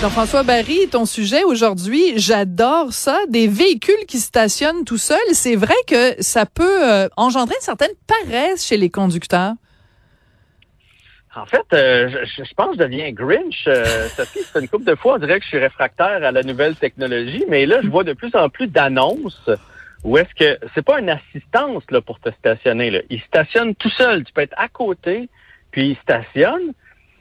Jean-François Barry, ton sujet aujourd'hui, j'adore ça, des véhicules qui stationnent tout seuls. C'est vrai que ça peut euh, engendrer une certaine paresse chez les conducteurs. En fait, euh, je, je, pense que je deviens Grinch. Euh, Sophie, c'est une couple de fois, on dirait que je suis réfractaire à la nouvelle technologie, mais là, je vois de plus en plus d'annonces où est-ce que c'est pas une assistance là pour te stationner. Là. Il stationne tout seul. Tu peux être à côté, puis il stationne.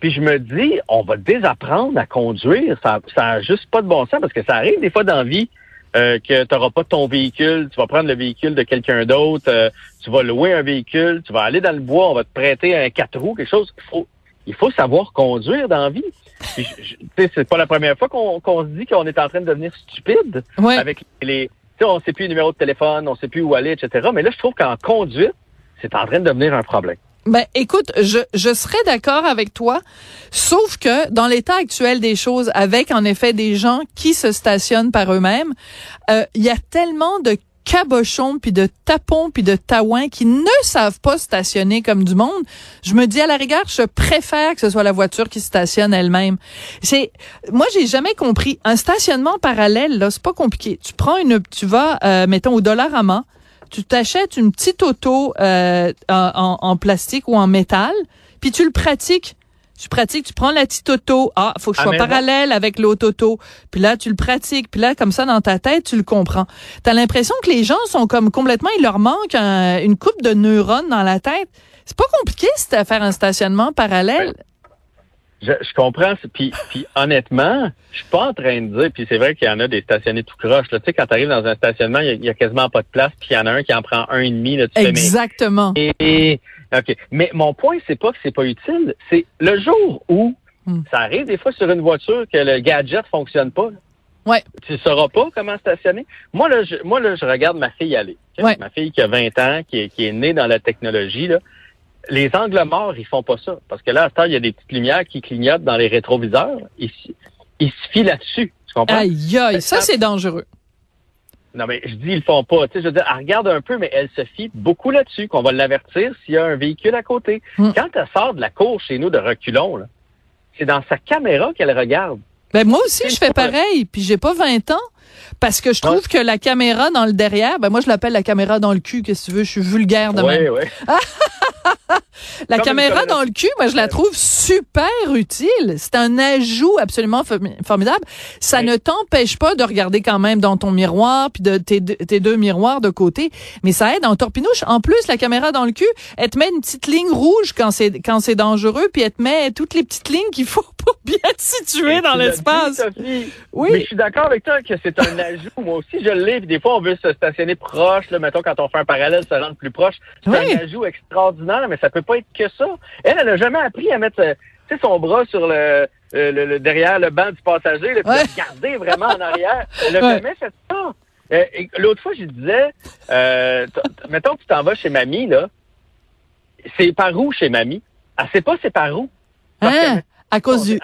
Puis je me dis, on va désapprendre à conduire. Ça, ça juste pas de bon sens parce que ça arrive des fois dans la vie euh, que tu n'auras pas ton véhicule, tu vas prendre le véhicule de quelqu'un d'autre, euh, tu vas louer un véhicule, tu vas aller dans le bois, on va te prêter un quatre roues, quelque chose. Il faut, il faut savoir conduire dans la vie. C'est pas la première fois qu'on se dit qu'on est en train de devenir stupide avec les. On sait plus le numéro de téléphone, on sait plus où aller, etc. Mais là, je trouve qu'en conduite, c'est en train de devenir un problème. Ben, écoute, je, je serais d'accord avec toi, sauf que dans l'état actuel des choses, avec en effet des gens qui se stationnent par eux-mêmes, euh, il y a tellement de cabochons puis de tapons puis de taouins qui ne savent pas stationner comme du monde. Je me dis à la rigueur, je préfère que ce soit la voiture qui stationne elle-même. C'est moi j'ai jamais compris un stationnement parallèle là, c'est pas compliqué. Tu prends une tu vas euh, mettons au dollar à main tu t'achètes une petite auto euh, en, en, plastique ou en métal, puis tu le pratiques. Tu pratiques, tu prends la petite auto. Ah, faut que je sois parallèle avec l'autre auto. Puis là, tu le pratiques. Puis là, comme ça, dans ta tête, tu le comprends. T'as l'impression que les gens sont comme complètement, il leur manque une coupe de neurones dans la tête. C'est pas compliqué, à faire un stationnement parallèle? Je, je, comprends. Puis, puis honnêtement, je suis pas en train de dire, puis c'est vrai qu'il y en a des stationnés tout croche. Tu sais, quand tu arrives dans un stationnement, il y, a, quasiment pas de place, puis il y en a un qui en prend un et demi. Là, tu Exactement. Fais, mais, OK. Mais mon point, c'est pas que c'est pas utile. C'est le jour où hmm. ça arrive des fois sur une voiture que le gadget fonctionne pas. Ouais. Tu sauras pas comment stationner. Moi, là, je, moi, là, je regarde ma fille aller. Ma fille qui a 20 ans, qui est, qui est née dans la technologie, là les angles morts, ils font pas ça. Parce que là, à ce temps, il y a des petites lumières qui clignotent dans les rétroviseurs. Ils, ils se fient là-dessus. Tu comprends? Aïe, aïe, ça, c'est dangereux. Non, mais je dis, ils le font pas. Tu sais, je veux dire, elle regarde un peu, mais elle se fie beaucoup là-dessus, qu'on va l'avertir s'il y a un véhicule à côté. Hmm. Quand elle sort de la cour chez nous de reculons, c'est dans sa caméra qu'elle regarde. Ben, moi aussi, je fais pareil, puis j'ai pas 20 ans. Parce que je trouve que la caméra dans le derrière, ben moi je l'appelle la caméra dans le cul, qu'est-ce que tu veux, je suis vulgaire de même. Oui, la caméra dans le cul, moi, je la trouve super utile. C'est un ajout absolument formidable. Ça ne t'empêche pas de regarder quand même dans ton miroir, puis de tes, deux miroirs de côté, mais ça aide en torpinouche. En plus, la caméra dans le cul, elle te met une petite ligne rouge quand c'est quand c'est dangereux, puis elle te met toutes les petites lignes qu'il faut pour bien situer dans l'espace. Oui. Mais je suis d'accord avec toi que c'est un ajout. Moi aussi, je l'ai. Des fois, on veut se stationner proche. Là, mettons, quand on fait un parallèle, ça rentre plus proche. C'est un ajout extraordinaire mais ça peut pas être que ça. Elle, elle a jamais appris à mettre euh, son bras sur le, le, derrière le banc du passager, le garder vraiment en arrière. Elle a jamais fait ça. Euh, l'autre fois, je disais, euh, mettons que tu t'en vas chez mamie, là. C'est par où chez mamie? Elle sait pas c'est par où. Hein? À cause du...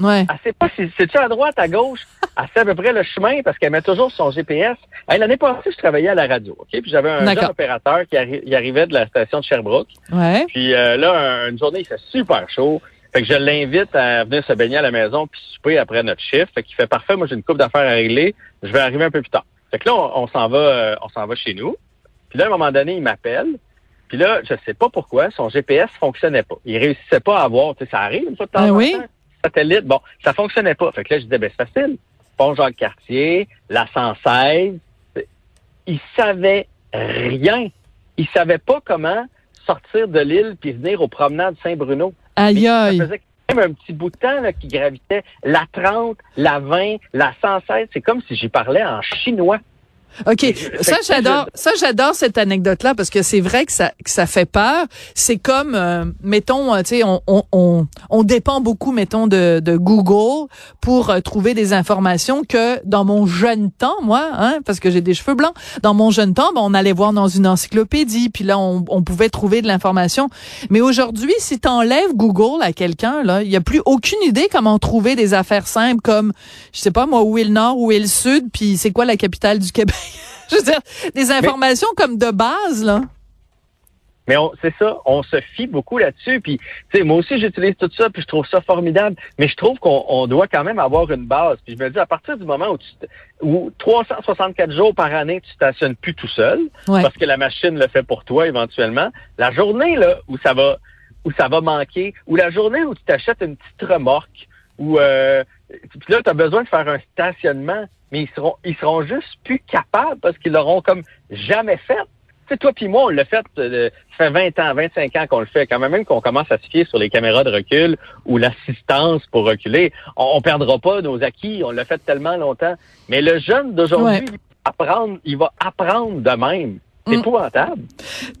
Ouais. Elle sait pas si c'est-tu à droite, à gauche? Elle sait à peu près le chemin parce qu'elle met toujours son GPS. L'année passée, je travaillais à la radio, OK? Puis j'avais un jeune opérateur qui arrivait de la station de Sherbrooke. Ouais. Puis euh, là, une journée, il fait super chaud. Fait que je l'invite à venir se baigner à la maison puis souper après notre chiffre. Fait qu'il fait parfait, moi j'ai une coupe d'affaires à régler. Je vais arriver un peu plus tard. Fait que là, on, s'en va, euh, on s'en va chez nous. Puis là, à un moment donné, il m'appelle. Puis là, je sais pas pourquoi, son GPS fonctionnait pas. Il réussissait pas à avoir, tu sais, ça arrive une fois de temps ben en oui. temps satellite. Bon, ça fonctionnait pas. Fait que là, je disais, ben, c'est facile. Pont Jacques-Cartier, la 116. Ils savaient rien. Ils savaient pas comment sortir de l'île puis venir aux promenades Saint-Bruno. Aïe, aïe. Ça faisait même un petit bout de temps là, qui gravitait la 30, la 20, la 116. C'est comme si j'y parlais en chinois. OK, ça j'adore, ça j'adore cette anecdote là parce que c'est vrai que ça que ça fait peur. C'est comme euh, mettons euh, tu sais on, on, on dépend beaucoup mettons de, de Google pour euh, trouver des informations que dans mon jeune temps moi hein parce que j'ai des cheveux blancs, dans mon jeune temps ben, on allait voir dans une encyclopédie puis là on, on pouvait trouver de l'information. Mais aujourd'hui si tu enlèves Google à quelqu'un là, il y a plus aucune idée comment trouver des affaires simples comme je sais pas moi où est le nord, où est le sud, puis c'est quoi la capitale du Québec? Je veux dire, des informations comme de base, là. Mais c'est ça, on se fie beaucoup là-dessus. Puis, tu sais, moi aussi, j'utilise tout ça, puis je trouve ça formidable. Mais je trouve qu'on doit quand même avoir une base. Puis je me dis, à partir du moment où, tu, où 364 jours par année, tu stationnes plus tout seul, parce que la machine le fait pour toi éventuellement, la journée là où ça va où ça va manquer, ou la journée où tu t'achètes une petite remorque, ou euh, puis là, tu as besoin de faire un stationnement, mais ils seront ils seront juste plus capables parce qu'ils l'auront comme jamais fait sais, toi puis moi, on l'a fait, euh, ça fait 20 ans, 25 ans qu'on le fait. Quand même qu'on commence à se fier sur les caméras de recul ou l'assistance pour reculer, on, on perdra pas nos acquis. On l'a fait tellement longtemps. Mais le jeune d'aujourd'hui, apprendre, il va apprendre de même. C'est mm. épouvantable.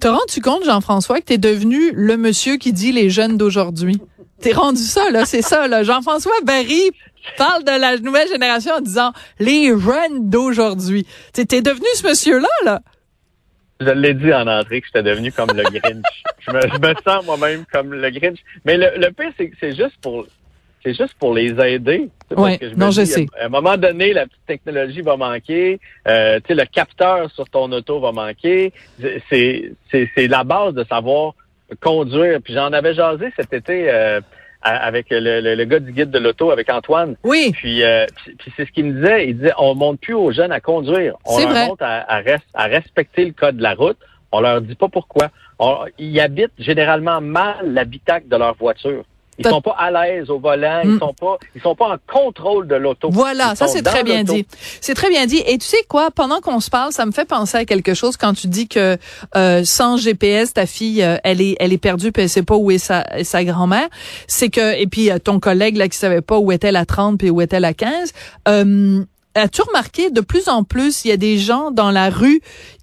Te rends-tu compte, Jean-François, que tu es devenu le monsieur qui dit les jeunes d'aujourd'hui? T'es rendu ça, là, c'est ça, là. Jean-François Barry parle de la nouvelle génération en disant les jeunes d'aujourd'hui. T'es devenu ce monsieur-là, là? Je l'ai dit en entrée que j'étais devenu comme le Grinch. je, me, sens moi-même comme le Grinch. Mais le, le pire, c'est que c'est juste pour c'est juste pour les aider. Oui, non, je sais. À un moment donné, la petite technologie va manquer. Euh, le capteur sur ton auto va manquer. C'est la base de savoir conduire. Puis j'en avais jasé cet été euh, avec le, le, gars du guide de l'auto, avec Antoine. Oui. Puis, euh, puis, c'est ce qu'il me disait. Il disait, on montre plus aux jeunes à conduire. On leur montre à, à, à, respecter le code de la route. On leur dit pas pourquoi. ils habitent généralement mal l'habitacle de leur voiture. Ils sont pas à l'aise au volant, ils mm. sont pas ils sont pas en contrôle de l'auto. Voilà, ça c'est très bien dit. C'est très bien dit et tu sais quoi, pendant qu'on se parle, ça me fait penser à quelque chose quand tu dis que euh, sans GPS ta fille euh, elle est elle est perdue puis elle sait pas où est sa sa grand-mère, c'est que et puis euh, ton collègue là qui savait pas où était la 30 puis où était la 15 euh, As-tu remarqué de plus en plus, il y a des gens dans la rue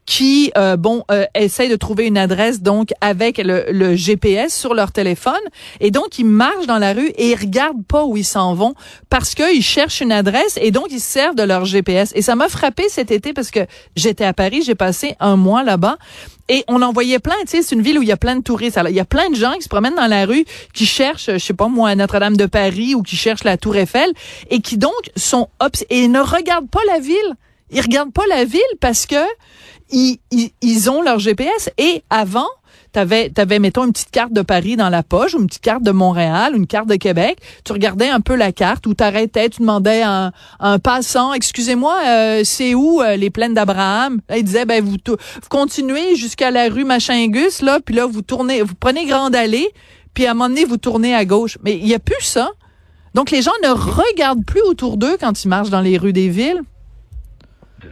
qui euh, bon euh, essayent de trouver une adresse donc avec le, le, GPS sur leur téléphone et donc ils marchent dans la rue et ils regardent pas où ils s'en vont parce qu'ils cherchent une adresse et donc ils se servent de leur GPS et ça m'a frappé cet été parce que j'étais à Paris j'ai passé un mois là-bas et on en voyait plein, tu sais, c'est une ville où il y a plein de touristes. Alors, il y a plein de gens qui se promènent dans la rue, qui cherchent, je sais pas moi, Notre-Dame de Paris ou qui cherchent la Tour Eiffel et qui donc sont et ne regardent pas la ville. Ils regardent pas la ville parce que ils, ils, ont leur GPS. Et avant, t'avais, avais, mettons, une petite carte de Paris dans la poche, ou une petite carte de Montréal, ou une carte de Québec. Tu regardais un peu la carte, ou t'arrêtais, tu demandais à un, passant, excusez-moi, euh, c'est où euh, les plaines d'Abraham? il disait, ben, vous, vous continuez jusqu'à la rue Machingus, là, puis là, vous tournez, vous prenez Grande Allée, puis à un moment donné, vous tournez à gauche. Mais il n'y a plus ça. Donc, les gens ne regardent plus autour d'eux quand ils marchent dans les rues des villes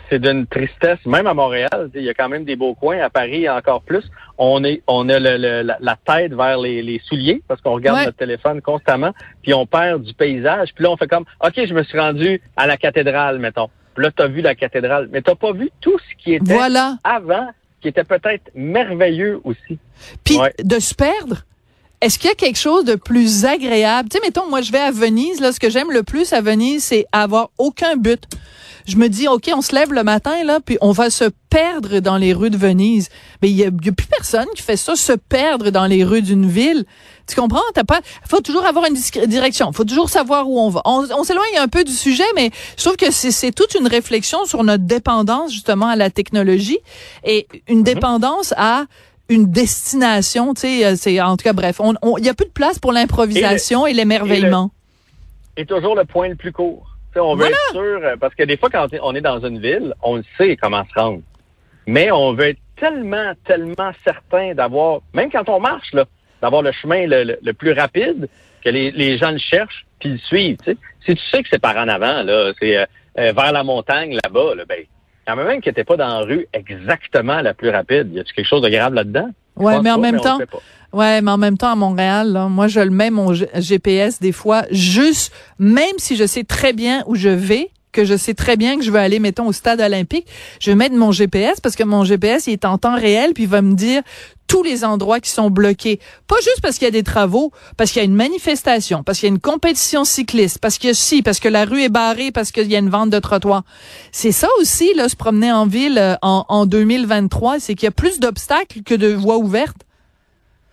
c'est d'une tristesse. Même à Montréal, il y a quand même des beaux coins. À Paris, encore plus. On est, on a le, la, tête vers les, souliers parce qu'on regarde notre téléphone constamment. Puis on perd du paysage. Puis là, on fait comme, ok, je me suis rendu à la cathédrale, mettons. Puis là, t'as vu la cathédrale, mais t'as pas vu tout ce qui était avant, qui était peut-être merveilleux aussi. Puis de se perdre. Est-ce qu'il y a quelque chose de plus agréable? Tu sais, mettons, moi, je vais à Venise. Là, ce que j'aime le plus à Venise, c'est avoir aucun but je me dis, OK, on se lève le matin, là, puis on va se perdre dans les rues de Venise. Mais il y a, plus personne qui fait ça, se perdre dans les rues d'une ville. Tu comprends? T'as pas, faut toujours avoir une direction. Faut toujours savoir où on va. On, s'éloigne un peu du sujet, mais je trouve que c'est toute une réflexion sur notre dépendance, justement, à la technologie et une mhm. dépendance à une destination, tu sais, euh, c'est en tout cas bref, il y a plus de place pour l'improvisation et l'émerveillement. Et, toujours le point le plus court on veut être sûr, euh, parce que des fois, quand on est dans une ville, on sait comment se rendre. Mais on veut être tellement, tellement certain d'avoir, même quand on marche, là, d'avoir le chemin le, plus rapide, que les, gens le cherchent, puis le suivent. Si tu sais que c'est par en avant, là, c'est euh, vers la montagne, là-bas, là, ben, quand même qui n'était pas dans la rue exactement la plus rapide. Y a-tu quelque chose de grave là-dedans? Ouais, mais en même temps, Ouais, mais en même temps, à Montréal, là, moi, je le mets mon GPS des fois, juste, même si je sais très bien où je vais, que je sais très bien que je veux aller, mettons, au stade olympique, je vais mettre mon GPS parce que mon GPS, il est en temps réel, puis il va me dire tous les endroits qui sont bloqués. Pas juste parce qu'il y a des travaux, parce qu'il y a une manifestation, parce qu'il y a une compétition cycliste, parce que si, parce que la rue est barrée, parce qu'il y a une vente de trottoirs. C'est ça aussi, là, se promener en ville euh, en, en 2023, c'est qu'il y a plus d'obstacles que de voies ouvertes.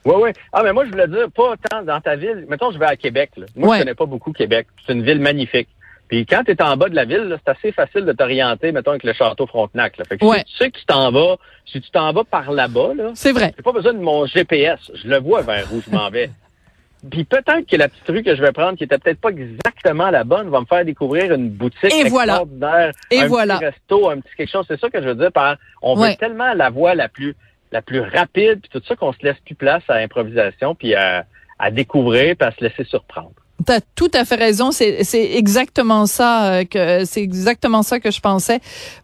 Oui, oui. Ah, mais moi, je voulais dire, pas tant dans ta ville. Mettons, je vais à Québec. Là. Moi, je connais pas beaucoup Québec. C'est une ville magnifique. Puis quand tu es en bas de la ville, c'est assez facile de t'orienter, mettons, avec le château Frontenac. Là. Fait que Ouais. si tu sais que tu t'en vas, si tu t'en vas par là-bas, là, C'est vrai. j'ai pas besoin de mon GPS. Je le vois vers où je m'en vais. Puis peut-être que la petite rue que je vais prendre, qui était peut-être pas exactement la bonne, va me faire découvrir une boutique Et voilà. extraordinaire, Et un voilà. petit resto, un petit quelque chose. C'est ça que je veux dire par on Ouais. veut tellement la voie la plus la plus rapide, puis tout ça qu'on se laisse plus place à l'improvisation, puis à, à découvrir, puis à se laisser surprendre. T'as tout à fait raison. C'est, c'est exactement ça euh, que c'est exactement ça que je pensais.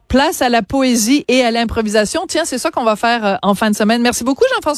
Place à la poésie et à l'improvisation. Tiens, c'est ça qu'on va faire euh, en fin de semaine. Merci beaucoup, Jean-François.